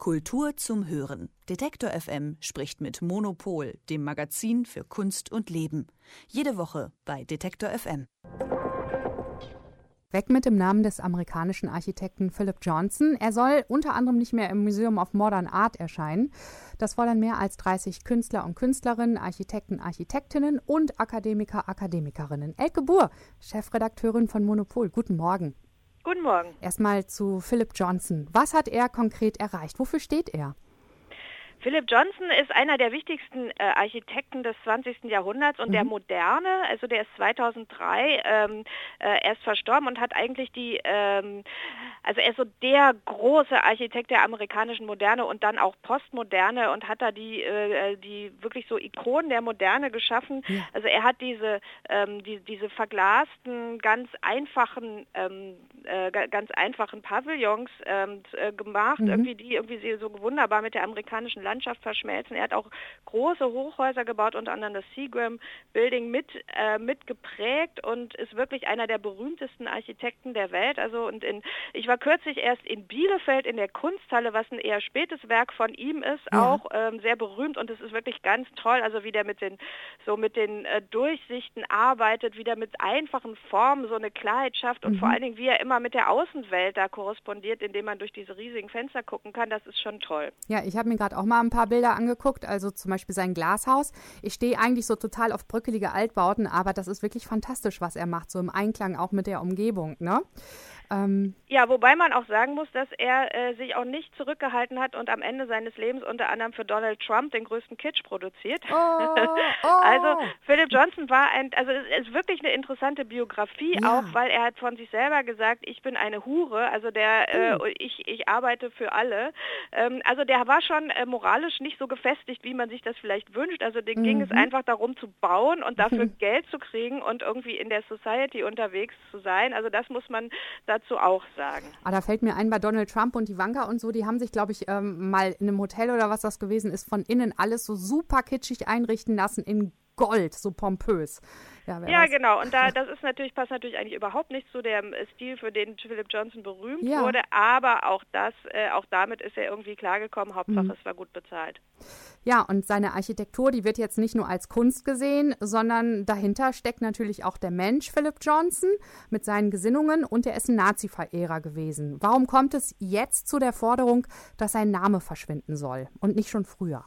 Kultur zum Hören. Detektor FM spricht mit Monopol, dem Magazin für Kunst und Leben. Jede Woche bei Detektor FM. Weg mit dem Namen des amerikanischen Architekten Philip Johnson. Er soll unter anderem nicht mehr im Museum of Modern Art erscheinen. Das fordern mehr als 30 Künstler und Künstlerinnen, Architekten, Architektinnen und Akademiker, Akademikerinnen. Elke Buhr, Chefredakteurin von Monopol. Guten Morgen. Guten Morgen. Erstmal zu Philip Johnson. Was hat er konkret erreicht? Wofür steht er? Philip Johnson ist einer der wichtigsten äh, Architekten des 20. Jahrhunderts und mhm. der Moderne, also der ist 2003 ähm, äh, erst verstorben und hat eigentlich die, ähm, also er ist so der große Architekt der amerikanischen Moderne und dann auch Postmoderne und hat da die, äh, die wirklich so Ikonen der Moderne geschaffen. Ja. Also er hat diese, ähm, die, diese verglasten, ganz einfachen, ähm, äh, ganz einfachen Pavillons ähm, äh, gemacht, mhm. irgendwie die irgendwie so wunderbar mit der amerikanischen Landschaft verschmelzen. Er hat auch große Hochhäuser gebaut, unter anderem das Seagram Building mit, äh, mit geprägt und ist wirklich einer der berühmtesten Architekten der Welt. Also und in, ich war kürzlich erst in Bielefeld in der Kunsthalle, was ein eher spätes Werk von ihm ist, ja. auch ähm, sehr berühmt und es ist wirklich ganz toll, also wie der mit den so mit den äh, Durchsichten arbeitet, wie der mit einfachen Formen so eine Klarheit schafft und mhm. vor allen Dingen wie er immer mit der Außenwelt da korrespondiert, indem man durch diese riesigen Fenster gucken kann, das ist schon toll. Ja, ich habe mir gerade auch mal ein paar Bilder angeguckt, also zum Beispiel sein Glashaus. Ich stehe eigentlich so total auf bröckelige Altbauten, aber das ist wirklich fantastisch, was er macht, so im Einklang auch mit der Umgebung. Ne? Ähm ja, wobei man auch sagen muss, dass er äh, sich auch nicht zurückgehalten hat und am Ende seines Lebens unter anderem für Donald Trump den größten Kitsch produziert. Oh, oh. also Philip Johnson war ein, also es ist wirklich eine interessante Biografie ja. auch, weil er hat von sich selber gesagt, ich bin eine Hure, also der, uh. äh, ich, ich arbeite für alle. Ähm, also der war schon äh, moralisch nicht so gefestigt, wie man sich das vielleicht wünscht. Also dem mhm. ging es mhm. einfach darum zu bauen und dafür Geld zu kriegen und irgendwie in der Society unterwegs zu sein. Also das muss man da dazu auch sagen. Ah, da fällt mir ein, bei Donald Trump und Ivanka und so, die haben sich, glaube ich, ähm, mal in einem Hotel oder was das gewesen ist, von innen alles so super kitschig einrichten lassen in Gold, so pompös. Ja, ja genau. Und da das ist natürlich passt natürlich eigentlich überhaupt nicht zu dem Stil, für den Philip Johnson berühmt ja. wurde. Aber auch das, äh, auch damit ist er irgendwie klargekommen. Hauptsache, mhm. es war gut bezahlt. Ja, und seine Architektur, die wird jetzt nicht nur als Kunst gesehen, sondern dahinter steckt natürlich auch der Mensch Philip Johnson mit seinen Gesinnungen und er ist ein Nazi-Verehrer gewesen. Warum kommt es jetzt zu der Forderung, dass sein Name verschwinden soll und nicht schon früher?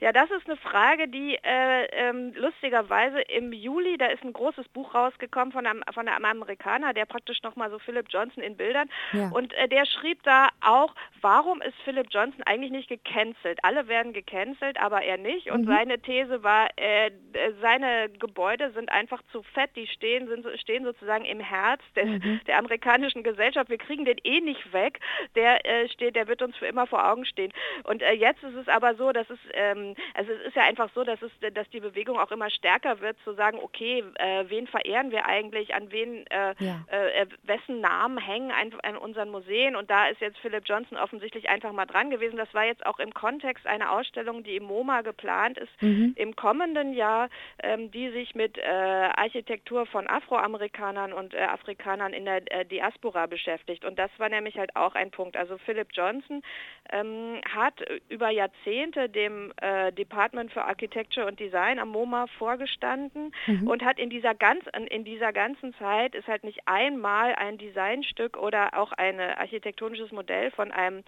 Ja, das ist eine Frage, die äh, ähm, lustigerweise im Juli, da ist ein großes Buch rausgekommen von einem, von einem Amerikaner, der praktisch nochmal so Philip Johnson in Bildern ja. und äh, der schrieb da auch, warum ist Philip Johnson eigentlich nicht gecancelt? Alle werden gecancelt, aber er nicht und mhm. seine These war, äh, seine Gebäude sind einfach zu fett, die stehen, sind, stehen sozusagen im Herz des, mhm. der amerikanischen Gesellschaft, wir kriegen den eh nicht weg, der äh, steht, der wird uns für immer vor Augen stehen. Und äh, jetzt ist es aber so, dass es ähm, ähm, also es ist ja einfach so, dass, es, dass die Bewegung auch immer stärker wird, zu sagen, okay, äh, wen verehren wir eigentlich, an wen, äh, ja. Äh, äh, wessen Namen hängen an, an, unseren Museen und da ist jetzt Philip Johnson offensichtlich einfach mal dran gewesen. Das war jetzt auch im Kontext einer Ausstellung, die im MoMA geplant ist, mhm. im kommenden Jahr, ähm, die sich mit äh, Architektur von Afroamerikanern und Afrikanern in der Diaspora beschäftigt und das war nämlich halt auch ein Punkt. Also Philip Johnson ähm, hat über Jahrzehnte dem äh, äh, Department for Architecture und Design am MoMA vorgestanden mhm. und hat in dieser, ganz, in dieser ganzen Zeit ist halt nicht einmal ein Designstück oder auch ein architektonisches Modell von einem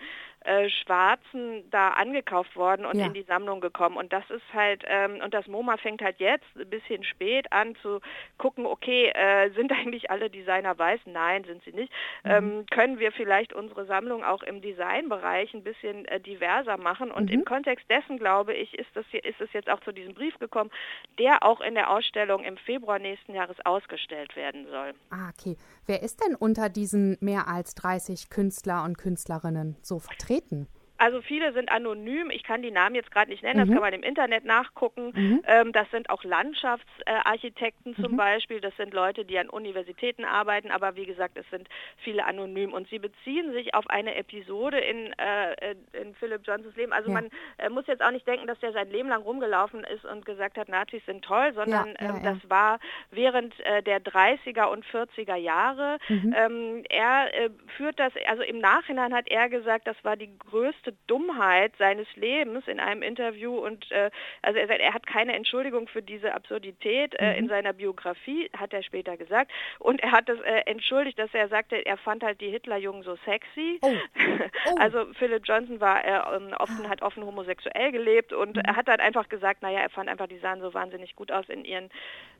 äh, Schwarzen da angekauft worden und ja. in die Sammlung gekommen. Und das ist halt, ähm, und das MoMA fängt halt jetzt ein bisschen spät an zu gucken, okay, äh, sind eigentlich alle Designer weiß? Nein, sind sie nicht. Mhm. Ähm, können wir vielleicht unsere Sammlung auch im Designbereich ein bisschen äh, diverser machen? Und mhm. im Kontext dessen, glaube ich, ist, das hier, ist es jetzt auch zu diesem Brief gekommen, der auch in der Ausstellung im Februar nächsten Jahres ausgestellt werden soll. Ah, okay. Wer ist denn unter diesen mehr als 30 Künstler und Künstlerinnen so vertreten? Prioritäten? Also viele sind anonym. Ich kann die Namen jetzt gerade nicht nennen, das mhm. kann man im Internet nachgucken. Mhm. Ähm, das sind auch Landschaftsarchitekten äh, zum mhm. Beispiel. Das sind Leute, die an Universitäten arbeiten. Aber wie gesagt, es sind viele anonym. Und sie beziehen sich auf eine Episode in, äh, in Philip Johnsons Leben. Also ja. man äh, muss jetzt auch nicht denken, dass der sein Leben lang rumgelaufen ist und gesagt hat, Nazis sind toll, sondern ja, ja, ähm, das war während äh, der 30er und 40er Jahre. Mhm. Ähm, er äh, führt das, also im Nachhinein hat er gesagt, das war die größte größte Dummheit seines Lebens in einem Interview und äh, also er, er, hat keine Entschuldigung für diese Absurdität äh, mhm. in seiner Biografie, hat er später gesagt. Und er hat das äh, entschuldigt, dass er sagte, er fand halt die Hitlerjungen so sexy. Oh. Oh. Also Philip Johnson war äh, offen, hat offen homosexuell gelebt und mhm. er hat halt einfach gesagt, naja, er fand einfach, die sahen so wahnsinnig gut aus in ihren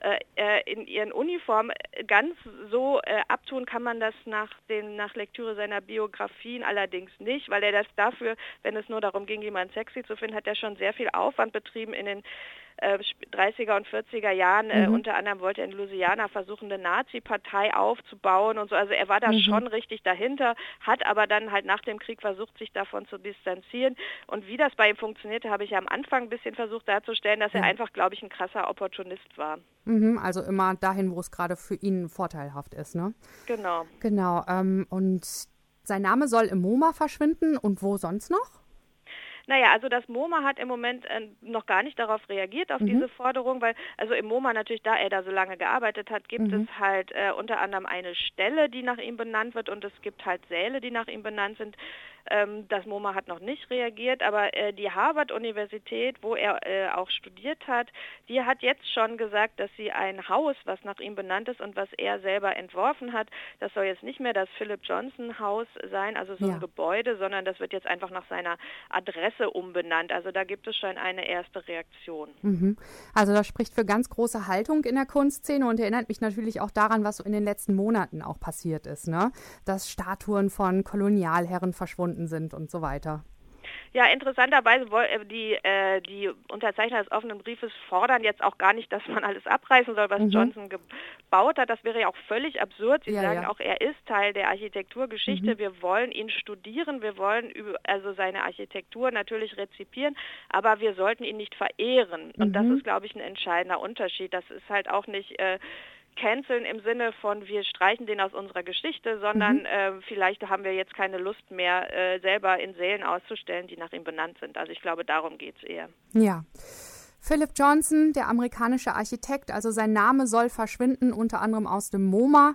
äh, äh, in ihren Uniformen. Ganz so abtun kann man das nach den nach Lektüre seiner Biografien allerdings nicht, weil er das dafür, wenn es nur darum ging, jemanden sexy zu finden, hat er schon sehr viel Aufwand betrieben in den 30er äh, und 40er Jahren. Äh, mhm. unter anderem wollte er in Louisiana versuchen, eine Nazi-Partei aufzubauen und so. Also er war da mhm. schon richtig dahinter, hat aber dann halt nach dem Krieg versucht, sich davon zu distanzieren. Und wie das bei ihm funktionierte, habe ich am Anfang ein bisschen versucht darzustellen, dass er einfach, glaube ich, ein krasser Opportunist war. Mhm, also immer dahin, wo es gerade für ihn vorteilhaft ist, ne? Genau. Genau. Ähm, und sein Name soll im MoMA verschwinden und wo sonst noch? Naja, also das MoMA hat im Moment äh, noch gar nicht darauf reagiert, auf mhm. diese Forderung, weil also im MoMA natürlich, da er da so lange gearbeitet hat, gibt mhm. es halt äh, unter anderem eine Stelle, die nach ihm benannt wird und es gibt halt Säle, die nach ihm benannt sind. Ähm, das MoMA hat noch nicht reagiert, aber äh, die Harvard-Universität, wo er äh, auch studiert hat, die hat jetzt schon gesagt, dass sie ein Haus, was nach ihm benannt ist und was er selber entworfen hat, das soll jetzt nicht mehr das Philip Johnson Haus sein, also so ja. ein Gebäude, sondern das wird jetzt einfach nach seiner Adresse umbenannt. Also da gibt es schon eine erste Reaktion. Mhm. Also das spricht für ganz große Haltung in der Kunstszene und erinnert mich natürlich auch daran, was so in den letzten Monaten auch passiert ist, ne? Dass Statuen von Kolonialherren verschwunden gebunden sind und so weiter. Ja, interessanterweise äh, die, äh, die Unterzeichner des offenen Briefes fordern jetzt auch gar nicht, dass man alles abreißen soll, was mhm. Johnson gebaut hat. Das wäre ja auch völlig absurd. Sie ja, sagen ja. auch, er ist Teil der Architekturgeschichte. Mhm. Wir wollen ihn studieren, wir wollen über, also seine Architektur natürlich rezipieren, aber wir sollten ihn nicht verehren. Und mhm. das ist, glaube ich, ein entscheidender Unterschied. Das ist halt auch nicht äh, canceln im Sinne von, wir streichen den aus unserer Geschichte, sondern mhm. äh, vielleicht haben wir jetzt keine Lust mehr, äh, selber in Sälen auszustellen, die nach ihm benannt sind. Also ich glaube, darum geht es eher. Ja. Philip Johnson, der amerikanische Architekt, also sein Name soll verschwinden, unter anderem aus dem MoMA.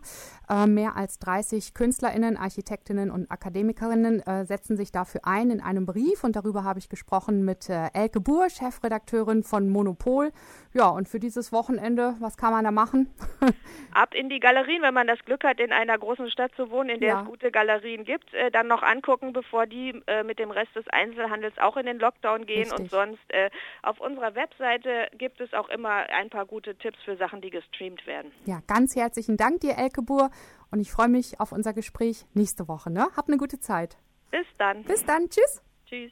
Äh, mehr als 30 KünstlerInnen, Architektinnen und Akademikerinnen äh, setzen sich dafür ein in einem Brief und darüber habe ich gesprochen mit äh, Elke Buhr, Chefredakteurin von Monopol. Ja, und für dieses Wochenende, was kann man da machen? Ab in die Galerien, wenn man das Glück hat, in einer großen Stadt zu wohnen, in der ja. es gute Galerien gibt, äh, dann noch angucken, bevor die äh, mit dem Rest des Einzelhandels auch in den Lockdown gehen Richtig. und sonst äh, auf unserer Webseite gibt es auch immer ein paar gute Tipps für Sachen, die gestreamt werden. Ja, ganz herzlichen Dank dir, Elke Buhr. Und ich freue mich auf unser Gespräch nächste Woche. Ne? Hab eine gute Zeit. Bis dann. Bis dann. Tschüss. Tschüss.